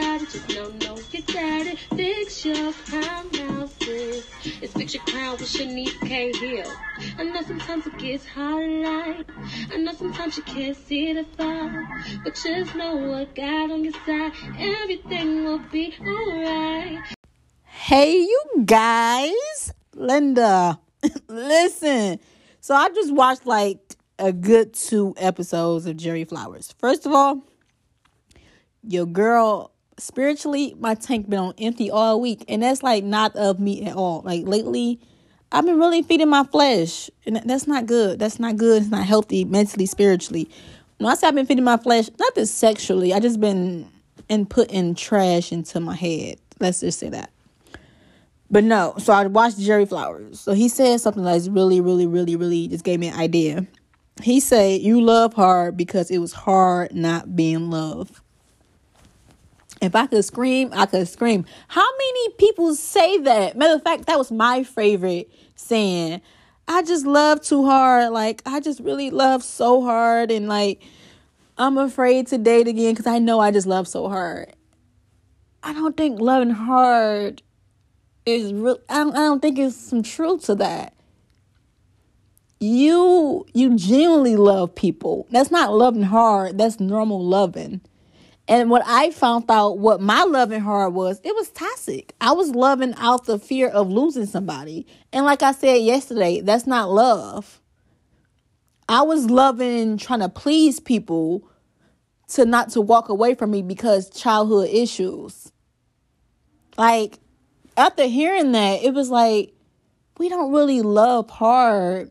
got it, just don't know you got it. Fix your crown now, sis. It's fix your crown with Shanice K. Hill. I know sometimes it gets hard life. I know sometimes you can't see the far. But just know what God on your side. Everything will be alright. Hey, you guys, Linda, listen. So I just watched like a good two episodes of Jerry Flowers. First of all, your girl spiritually, my tank been on empty all week, and that's like not of me at all. Like lately, I've been really feeding my flesh, and that's not good. That's not good. It's not healthy mentally, spiritually. When I say I've been feeding my flesh, not just sexually, I just been and putting trash into my head. Let's just say that. But no, so I watched Jerry Flowers. So he said something that's really, really, really, really just gave me an idea. He said, "You love hard because it was hard not being loved." If I could scream, I could scream. How many people say that? Matter of fact, that was my favorite saying. I just love too hard. Like, I just really love so hard. And, like, I'm afraid to date again because I know I just love so hard. I don't think loving hard is real. I don't, I don't think it's some truth to that. You you genuinely love people. That's not loving hard. That's normal loving. And what I found out, what my loving hard was, it was toxic. I was loving out the fear of losing somebody. And like I said yesterday, that's not love. I was loving trying to please people to not to walk away from me because childhood issues. Like after hearing that, it was like we don't really love hard.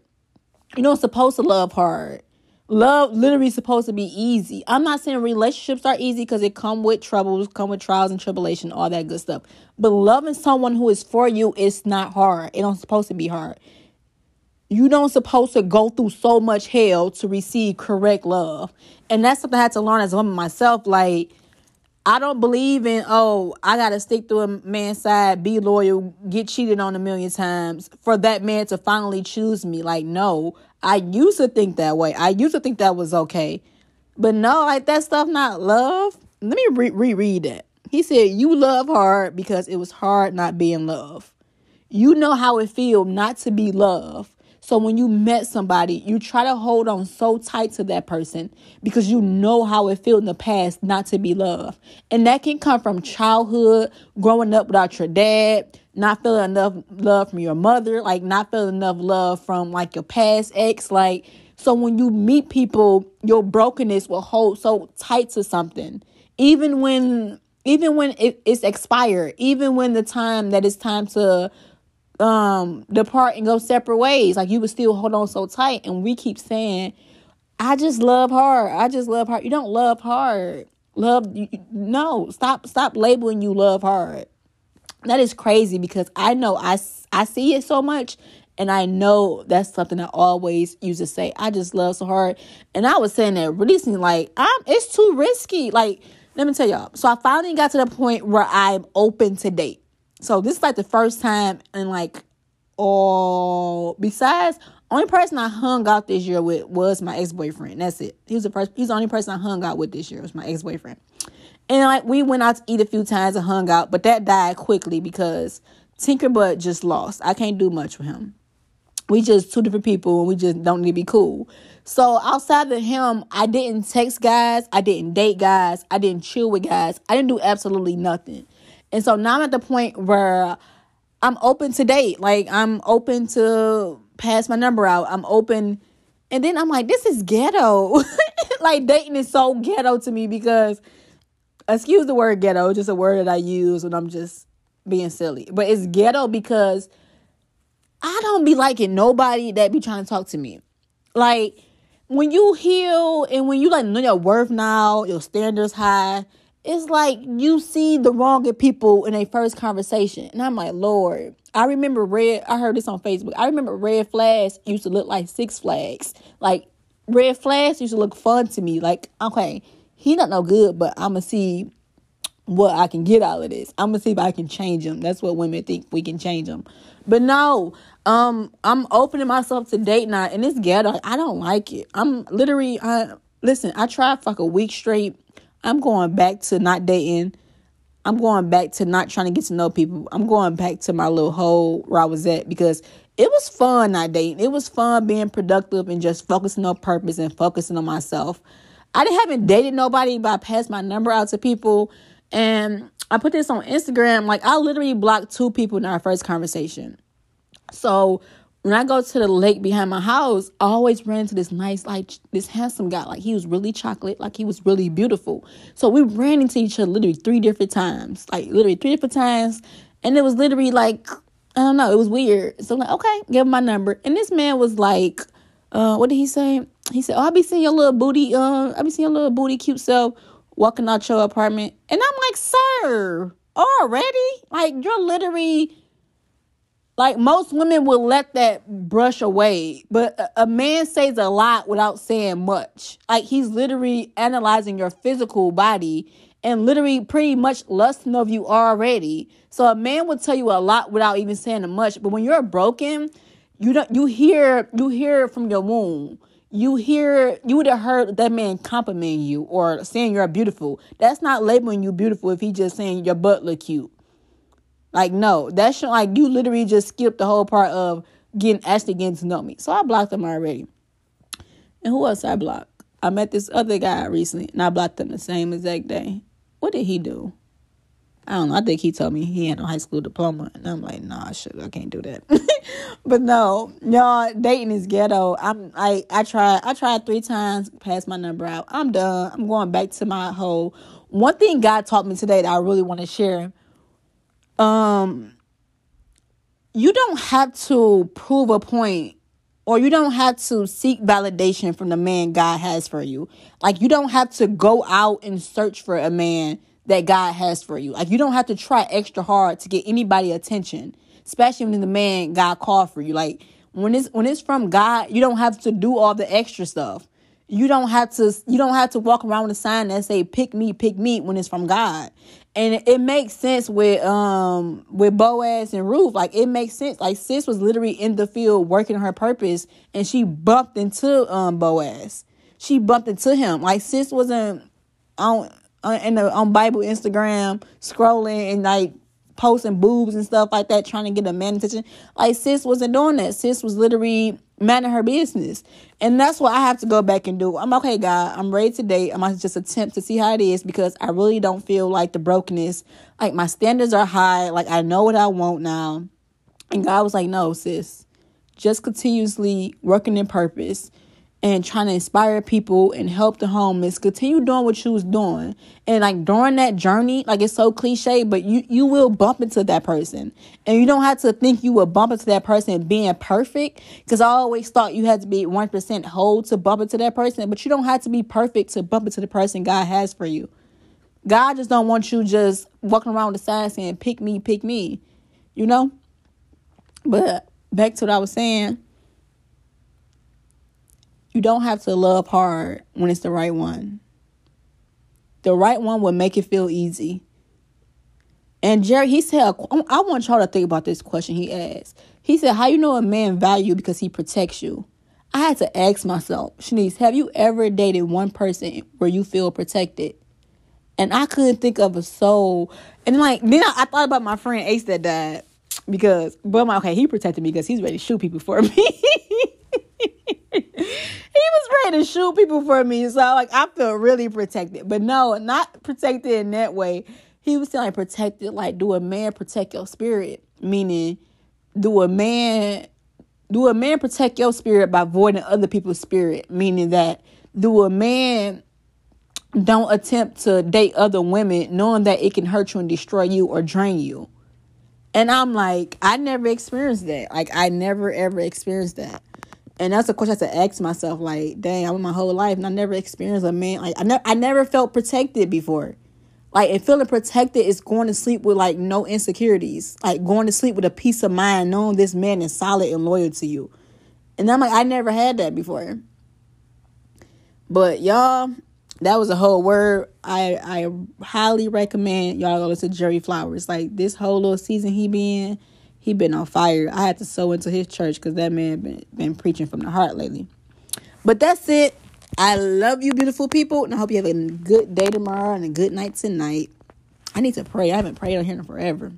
You know, supposed to love hard. Love literally supposed to be easy. I'm not saying relationships are easy because it come with troubles, come with trials and tribulation, all that good stuff. But loving someone who is for you is not hard. It don't supposed to be hard. You don't supposed to go through so much hell to receive correct love. And that's something I had to learn as a woman myself. Like, I don't believe in, oh, I got to stick to a man's side, be loyal, get cheated on a million times for that man to finally choose me. Like, no, I used to think that way. I used to think that was okay. But no, like that stuff not love. Let me re- reread that. He said, You love hard because it was hard not being loved. You know how it feel not to be loved. So when you met somebody, you try to hold on so tight to that person because you know how it felt in the past not to be loved. And that can come from childhood, growing up without your dad, not feeling enough love from your mother, like not feeling enough love from like your past ex. Like, so when you meet people, your brokenness will hold so tight to something. Even when even when it, it's expired, even when the time that it's time to um depart and go separate ways. Like you would still hold on so tight. And we keep saying i just love hard. I just love hard. You don't love hard. Love you, no stop stop labeling you love hard. That is crazy because i know i i see it so much and i know that's something i always used to say. I just love so hard. And i was saying that recently like i'm it's too risky. Like let me tell y'all. So i finally got to the point where i'm open to date so this is like the first time and like all besides only person I hung out this year with was my ex boyfriend. That's it. He was the first. He's the only person I hung out with this year was my ex boyfriend. And like we went out to eat a few times and hung out, but that died quickly because Tinkerbud just lost. I can't do much with him. We just two different people and we just don't need to be cool. So outside of him, I didn't text guys, I didn't date guys, I didn't chill with guys, I didn't do absolutely nothing. And so now I'm at the point where I'm open to date. Like I'm open to pass my number out. I'm open. And then I'm like, this is ghetto. like dating is so ghetto to me because excuse the word ghetto, just a word that I use when I'm just being silly. But it's ghetto because I don't be liking nobody that be trying to talk to me. Like when you heal and when you like know your worth now, your standards high, it's like you see the wrong in people in a first conversation. And I'm like, Lord, I remember red, I heard this on Facebook. I remember red flags used to look like six flags. Like red flags used to look fun to me. Like, okay, he not no good, but I'ma see what I can get out of this. I'm gonna see if I can change him. That's what women think we can change them. But no, um, I'm opening myself to date now, and it's ghetto. I don't like it. I'm literally, I listen. I tried for like a week straight. I'm going back to not dating. I'm going back to not trying to get to know people. I'm going back to my little hole where I was at because it was fun not dating. It was fun being productive and just focusing on purpose and focusing on myself. I didn't haven't dated nobody, but I passed my number out to people and I put this on Instagram. Like I literally blocked two people in our first conversation. So when I go to the lake behind my house, I always ran into this nice, like this handsome guy. Like he was really chocolate, like he was really beautiful. So we ran into each other literally three different times. Like literally three different times. And it was literally like, I don't know, it was weird. So I'm like, okay, give him my number. And this man was like, uh, what did he say? He said, Oh, I be seeing your little booty, uh, I be seeing your little booty cute self walking out your apartment. And I'm like, sir, already? Like, you're literally, like, most women will let that brush away. But a, man says a lot without saying much. Like, he's literally analyzing your physical body and literally pretty much lusting of you already. So a man will tell you a lot without even saying much. But when you're broken, you don't you hear you hear from your womb you hear you would have heard that man complimenting you or saying you're beautiful. That's not labeling you beautiful if he just saying your butt look cute. Like no, that's like you literally just skipped the whole part of getting actually getting to know me. So I blocked them already. And who else I blocked? I met this other guy recently and I blocked him the same exact day. What did he do? I don't know. I think he told me he had a high school diploma, and I'm like, nah, shit, I can't do that. but no, y'all, dating is ghetto. I'm I I tried I tried three times, passed my number out. I'm done. I'm going back to my whole. One thing God taught me today that I really want to share. Um, you don't have to prove a point or you don't have to seek validation from the man God has for you. Like you don't have to go out and search for a man that God has for you. Like you don't have to try extra hard to get anybody attention, especially when the man God called for you. Like when it's when it's from God, you don't have to do all the extra stuff. You don't have to you don't have to walk around with a sign that say pick me, pick me when it's from God. And it, makes sense with um with Boaz and Ruth. Like it makes sense. Like sis was literally in the field working her purpose and she bumped into um Boaz. She bumped into him. Like sis wasn't on on, in the, on Bible Instagram scrolling and like posting boobs and stuff like that, trying to get a man attention. Like sis wasn't doing that. Sis was literally minding her business, and that's what I have to go back and do. I'm okay, God. I'm ready to date. I might just attempt to see how it is because I really don't feel like the brokenness. Like my standards are high. Like I know what I want now, and God was like, "No, sis, just continuously working in purpose." And trying to inspire people and help the homeless continue doing what you was doing. And like during that journey like it's so cliche but you you will bump into that person. And you don't have to think you will bump into that person being perfect because i always thought you had to be 1% whole to bump into that person but you don't have to be perfect to bump into the person god has for you. God just don't want you just walking around the side saying pick me pick me you know? But back to what i was saying you don't have to love hard when it's the right one. The right one will make it feel easy. And Jerry, he said, I want y'all to think about this question he asked. He said, How you know a man value because he protects you? I had to ask myself, Shanice, have you ever dated one person where you feel protected? And I couldn't think of a soul. And like, then I, I thought about my friend Ace that died because, but my, okay, he protected me because he's ready to shoot people for me. he was ready to shoot people for me. So like I feel really protected. But no, not protected in that way. He was saying like protected, like do a man protect your spirit? Meaning do a man do a man protect your spirit by voiding other people's spirit? Meaning that do a man don't attempt to date other women knowing that it can hurt you and destroy you or drain you. And I'm like, I never experienced that. Like I never ever experienced that. And that's a question I have to ask myself, like, dang, I went my whole life and I never experienced a man like I never I never felt protected before. Like and feeling protected is going to sleep with like no insecurities. Like going to sleep with a peace of mind, knowing this man is solid and loyal to you. And I'm like, I never had that before. But y'all, that was a whole word. I I highly recommend y'all go listen to Jerry Flowers. Like this whole little season he been, he been on fire. I had to sow into his church because that man been been preaching from the heart lately. But that's it. I love you, beautiful people, and I hope you have a good day tomorrow and a good night tonight. I need to pray. I haven't prayed on here in forever.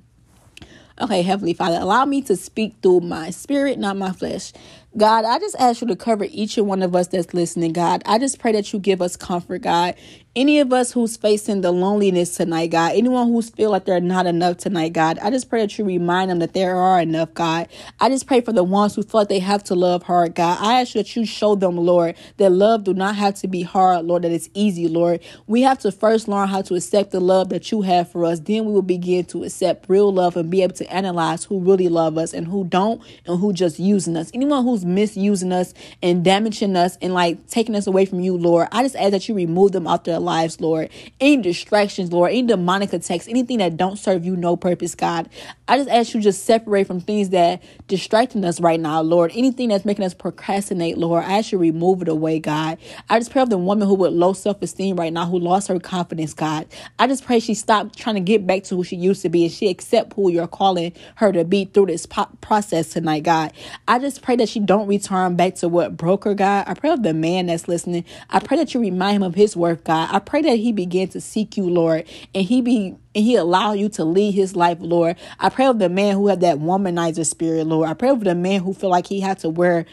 Okay, Heavenly Father, allow me to speak through my spirit, not my flesh. God, I just ask you to cover each and one of us that's listening, God. I just pray that you give us comfort, God. Any of us who's facing the loneliness tonight, God, anyone who's feel like they're not enough tonight, God, I just pray that you remind them that there are enough, God. I just pray for the ones who feel like they have to love hard, God. I ask that you show them, Lord, that love do not have to be hard, Lord, that it's easy, Lord. We have to first learn how to accept the love that you have for us. Then we will begin to accept real love and be able to analyze who really love us and who don't and who just using us. Anyone who's misusing us and damaging us and like taking us away from you, Lord, I just ask that you remove them out their lives, Lord. Any distractions, Lord, any demonic attacks, anything that don't serve you no purpose, God. I just ask you just separate from things that distracting us right now, Lord. Anything that's making us procrastinate, Lord, I ask you remove it away, God. I just pray of the woman who with low self-esteem right now, who lost her confidence, God. I just pray she stop trying to get back to who she used to be and she accept who you're calling her to be through this po- process tonight, God. I just pray that she don't return back to what broke her, God. I pray of the man that's listening. I pray that you remind him of his worth, God. I pray that he begin to seek you, Lord, and he be and he allow you to lead his life, Lord. I pray of the man who had that womanizer spirit, Lord. I pray of the man who feel like he had to wear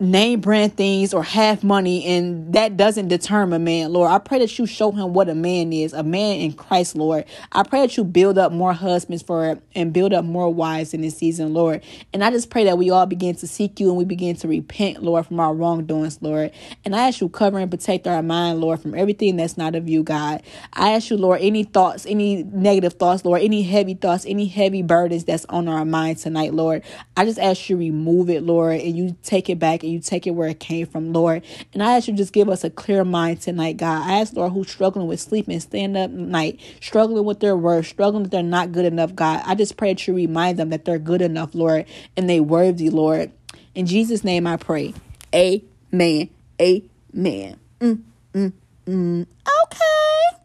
name brand things or have money and that doesn't determine a man. Lord i pray that you show him what a man is a man in christ lord. I pray that you build up more husbands for and build up more wives in this season lord. And i just pray that we all begin to seek you and we begin to repent lord from our wrongdoings lord. And i ask you cover and protect our mind lord from everything that's not of you god. I ask you lord any thoughts any negative thoughts lord any heavy thoughts any heavy burdens that's on our mind tonight lord i just ask you remove it lord and you take it back you take it where it came from, Lord. And I ask you just give us a clear mind tonight, God. I ask, Lord, who's struggling with sleep and stand up night, struggling with their words, struggling that they're not good enough, God. I just pray that you remind them that they're good enough, Lord, and they worthy, Lord. In Jesus' name I pray. Amen. Amen. Mm, mm, mm. Okay.